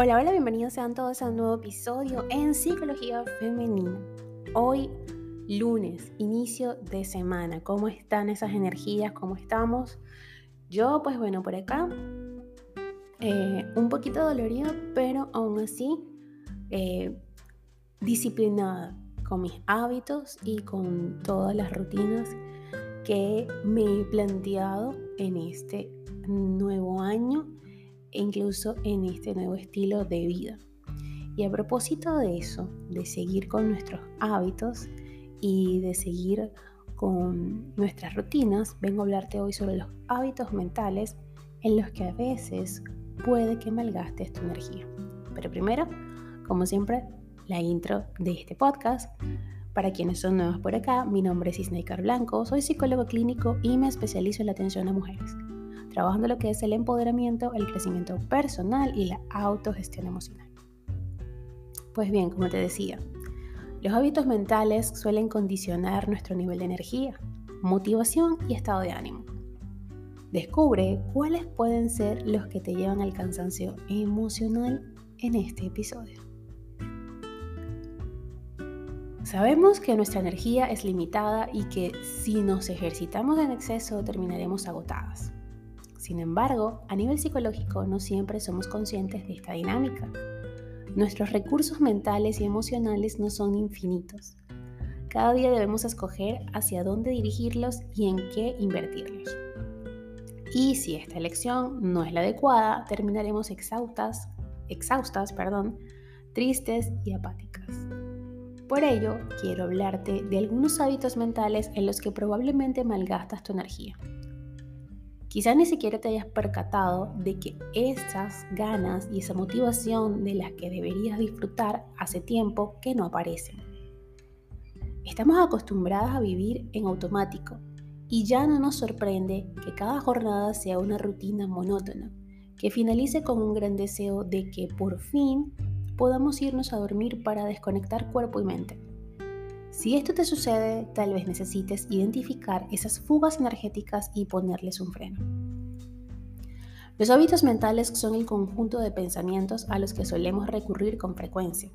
Hola, hola, bienvenidos sean todos a un nuevo episodio en Psicología Femenina. Hoy, lunes, inicio de semana. ¿Cómo están esas energías? ¿Cómo estamos? Yo, pues bueno, por acá, eh, un poquito dolorida, pero aún así eh, disciplinada con mis hábitos y con todas las rutinas que me he planteado en este nuevo año e incluso en este nuevo estilo de vida. Y a propósito de eso, de seguir con nuestros hábitos y de seguir con nuestras rutinas, vengo a hablarte hoy sobre los hábitos mentales en los que a veces puede que malgastes tu energía. Pero primero, como siempre, la intro de este podcast. Para quienes son nuevos por acá, mi nombre es Isnaikar Blanco, soy psicólogo clínico y me especializo en la atención a mujeres trabajando lo que es el empoderamiento, el crecimiento personal y la autogestión emocional. Pues bien, como te decía, los hábitos mentales suelen condicionar nuestro nivel de energía, motivación y estado de ánimo. Descubre cuáles pueden ser los que te llevan al cansancio emocional en este episodio. Sabemos que nuestra energía es limitada y que si nos ejercitamos en exceso terminaremos agotadas. Sin embargo, a nivel psicológico no siempre somos conscientes de esta dinámica. Nuestros recursos mentales y emocionales no son infinitos. Cada día debemos escoger hacia dónde dirigirlos y en qué invertirlos. Y si esta elección no es la adecuada, terminaremos exhaustas, exhaustas, perdón, tristes y apáticas. Por ello, quiero hablarte de algunos hábitos mentales en los que probablemente malgastas tu energía. Quizá ni siquiera te hayas percatado de que esas ganas y esa motivación de las que deberías disfrutar hace tiempo que no aparecen. Estamos acostumbradas a vivir en automático y ya no nos sorprende que cada jornada sea una rutina monótona, que finalice con un gran deseo de que por fin podamos irnos a dormir para desconectar cuerpo y mente. Si esto te sucede, tal vez necesites identificar esas fugas energéticas y ponerles un freno. Los hábitos mentales son el conjunto de pensamientos a los que solemos recurrir con frecuencia.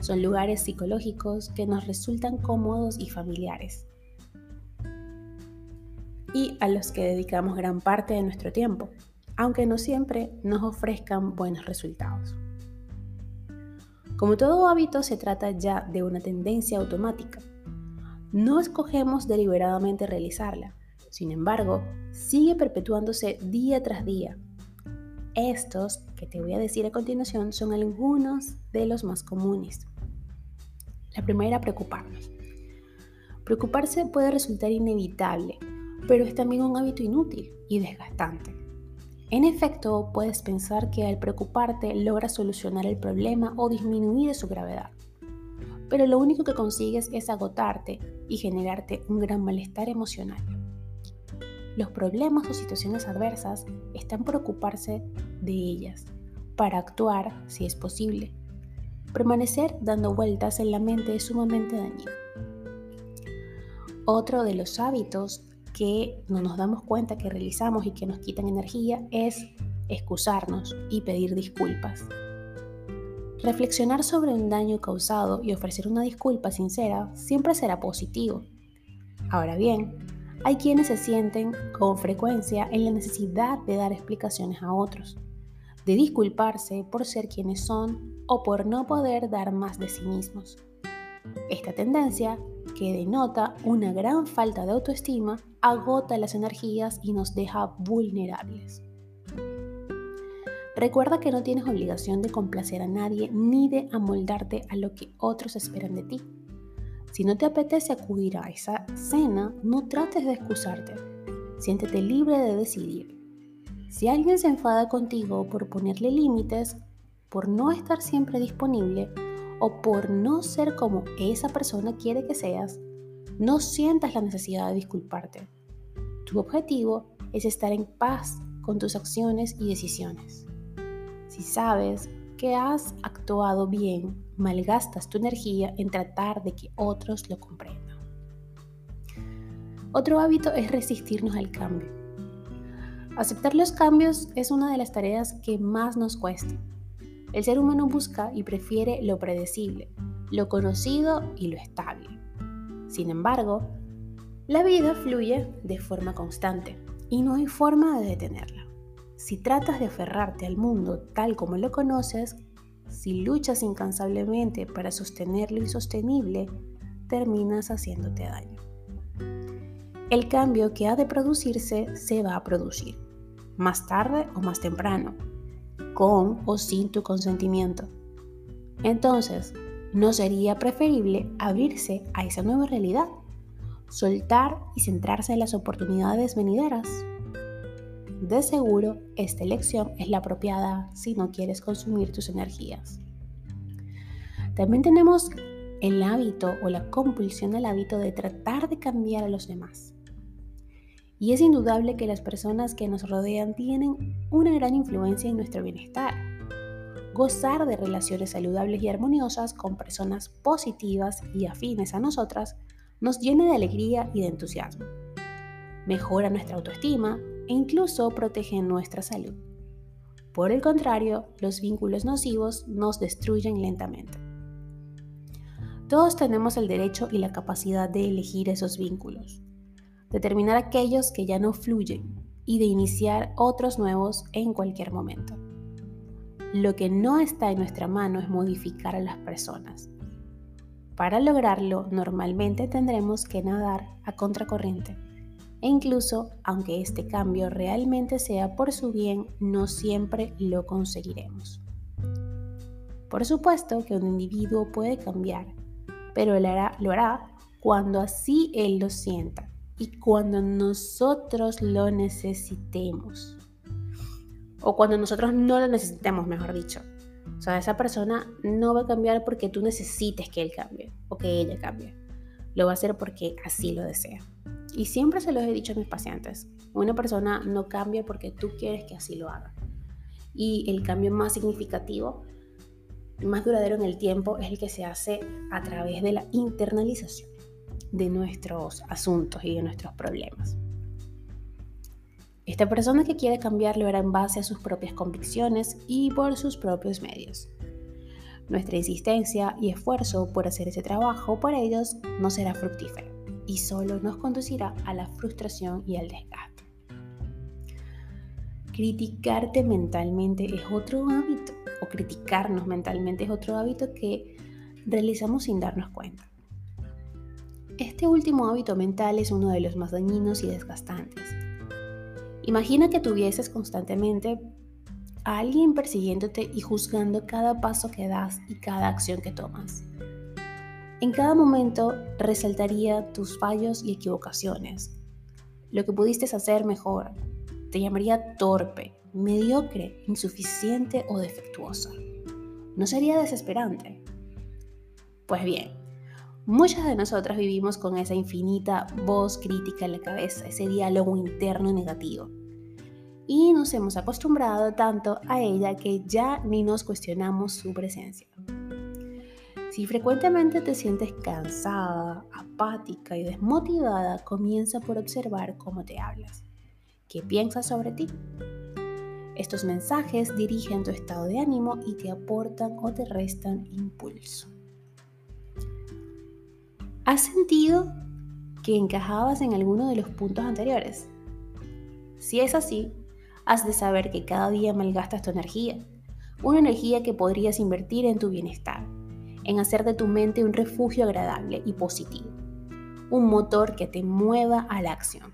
Son lugares psicológicos que nos resultan cómodos y familiares y a los que dedicamos gran parte de nuestro tiempo, aunque no siempre nos ofrezcan buenos resultados. Como todo hábito se trata ya de una tendencia automática. No escogemos deliberadamente realizarla, sin embargo, sigue perpetuándose día tras día. Estos que te voy a decir a continuación son algunos de los más comunes. La primera, preocuparnos. Preocuparse puede resultar inevitable, pero es también un hábito inútil y desgastante. En efecto, puedes pensar que al preocuparte logras solucionar el problema o disminuir su gravedad. Pero lo único que consigues es agotarte y generarte un gran malestar emocional. Los problemas o situaciones adversas están por ocuparse de ellas, para actuar si es posible. Permanecer dando vueltas en la mente es sumamente dañino. Otro de los hábitos que no nos damos cuenta que realizamos y que nos quitan energía es excusarnos y pedir disculpas. Reflexionar sobre un daño causado y ofrecer una disculpa sincera siempre será positivo. Ahora bien, hay quienes se sienten con frecuencia en la necesidad de dar explicaciones a otros, de disculparse por ser quienes son o por no poder dar más de sí mismos. Esta tendencia que denota una gran falta de autoestima, agota las energías y nos deja vulnerables. Recuerda que no tienes obligación de complacer a nadie ni de amoldarte a lo que otros esperan de ti. Si no te apetece acudir a esa cena, no trates de excusarte. Siéntete libre de decidir. Si alguien se enfada contigo por ponerle límites, por no estar siempre disponible, o por no ser como esa persona quiere que seas, no sientas la necesidad de disculparte. Tu objetivo es estar en paz con tus acciones y decisiones. Si sabes que has actuado bien, malgastas tu energía en tratar de que otros lo comprendan. Otro hábito es resistirnos al cambio. Aceptar los cambios es una de las tareas que más nos cuesta El ser humano busca y prefiere lo predecible, lo conocido y lo estable. Sin embargo, la vida fluye de forma constante y no hay forma de detenerla. Si tratas de aferrarte al mundo tal como lo conoces, si luchas incansablemente para sostener lo insostenible, terminas haciéndote daño. El cambio que ha de producirse se va a producir, más tarde o más temprano, con o sin tu consentimiento. Entonces, ¿no sería preferible abrirse a esa nueva realidad? Soltar y centrarse en las oportunidades venideras. De seguro, esta elección es la apropiada si no quieres consumir tus energías. También tenemos el hábito o la compulsión del hábito de tratar de cambiar a los demás. Y es indudable que las personas que nos rodean tienen una gran influencia en nuestro bienestar. Gozar de relaciones saludables y armoniosas con personas positivas y afines a nosotras nos llena de alegría y de entusiasmo. Mejora nuestra autoestima e incluso protege nuestra salud. Por el contrario, los vínculos nocivos nos destruyen lentamente. Todos tenemos el derecho y la capacidad de elegir esos vínculos, determinar aquellos que ya no fluyen y de iniciar otros nuevos en cualquier momento. Lo que no está en nuestra mano es modificar a las personas. Para lograrlo, normalmente tendremos que nadar a contracorriente. E incluso, aunque este cambio realmente sea por su bien, no siempre lo conseguiremos. Por supuesto que un individuo puede cambiar pero lo hará, lo hará cuando así Él lo sienta y cuando nosotros lo necesitemos. O cuando nosotros no lo necesitemos, mejor dicho. O sea, esa persona no va a cambiar porque tú necesites que él cambie o que ella cambie. Lo va a hacer porque así lo desea. Y siempre se lo he dicho a mis pacientes. Una persona no cambia porque tú quieres que así lo haga. Y el cambio más significativo más duradero en el tiempo es el que se hace a través de la internalización de nuestros asuntos y de nuestros problemas. Esta persona que quiere cambiar lo hará en base a sus propias convicciones y por sus propios medios. Nuestra insistencia y esfuerzo por hacer ese trabajo por ellos no será fructífero y solo nos conducirá a la frustración y al desgaste. Criticarte mentalmente es otro hábito o criticarnos mentalmente es otro hábito que realizamos sin darnos cuenta. Este último hábito mental es uno de los más dañinos y desgastantes. Imagina que tuvieses constantemente a alguien persiguiéndote y juzgando cada paso que das y cada acción que tomas. En cada momento resaltaría tus fallos y equivocaciones, lo que pudiste hacer mejor. Te llamaría torpe, mediocre, insuficiente o defectuosa. ¿No sería desesperante? Pues bien, muchas de nosotras vivimos con esa infinita voz crítica en la cabeza, ese diálogo interno negativo. Y nos hemos acostumbrado tanto a ella que ya ni nos cuestionamos su presencia. Si frecuentemente te sientes cansada, apática y desmotivada, comienza por observar cómo te hablas. ¿Qué piensas sobre ti? Estos mensajes dirigen tu estado de ánimo y te aportan o te restan impulso. ¿Has sentido que encajabas en alguno de los puntos anteriores? Si es así, has de saber que cada día malgastas tu energía, una energía que podrías invertir en tu bienestar, en hacer de tu mente un refugio agradable y positivo, un motor que te mueva a la acción.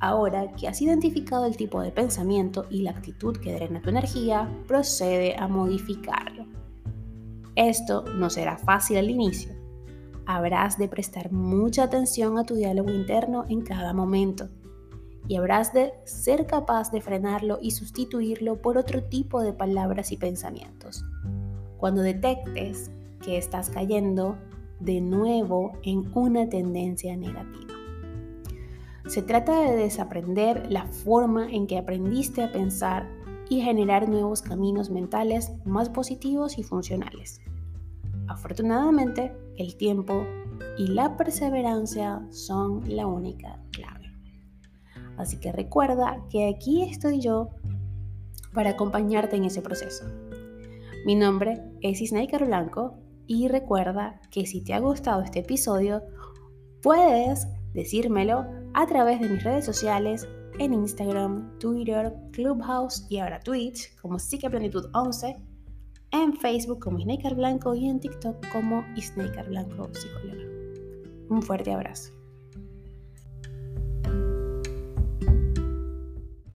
Ahora que has identificado el tipo de pensamiento y la actitud que drena tu energía, procede a modificarlo. Esto no será fácil al inicio. Habrás de prestar mucha atención a tu diálogo interno en cada momento y habrás de ser capaz de frenarlo y sustituirlo por otro tipo de palabras y pensamientos. Cuando detectes que estás cayendo de nuevo en una tendencia negativa. Se trata de desaprender la forma en que aprendiste a pensar y generar nuevos caminos mentales más positivos y funcionales. Afortunadamente, el tiempo y la perseverancia son la única clave. Así que recuerda que aquí estoy yo para acompañarte en ese proceso. Mi nombre es Isnaikar Blanco y recuerda que si te ha gustado este episodio, puedes decírmelo a través de mis redes sociales en Instagram, Twitter, Clubhouse y ahora Twitch como Psiqueplanitud 11, en Facebook como Snaker Blanco y en TikTok como Snaker Blanco Psicóloga. Un fuerte abrazo.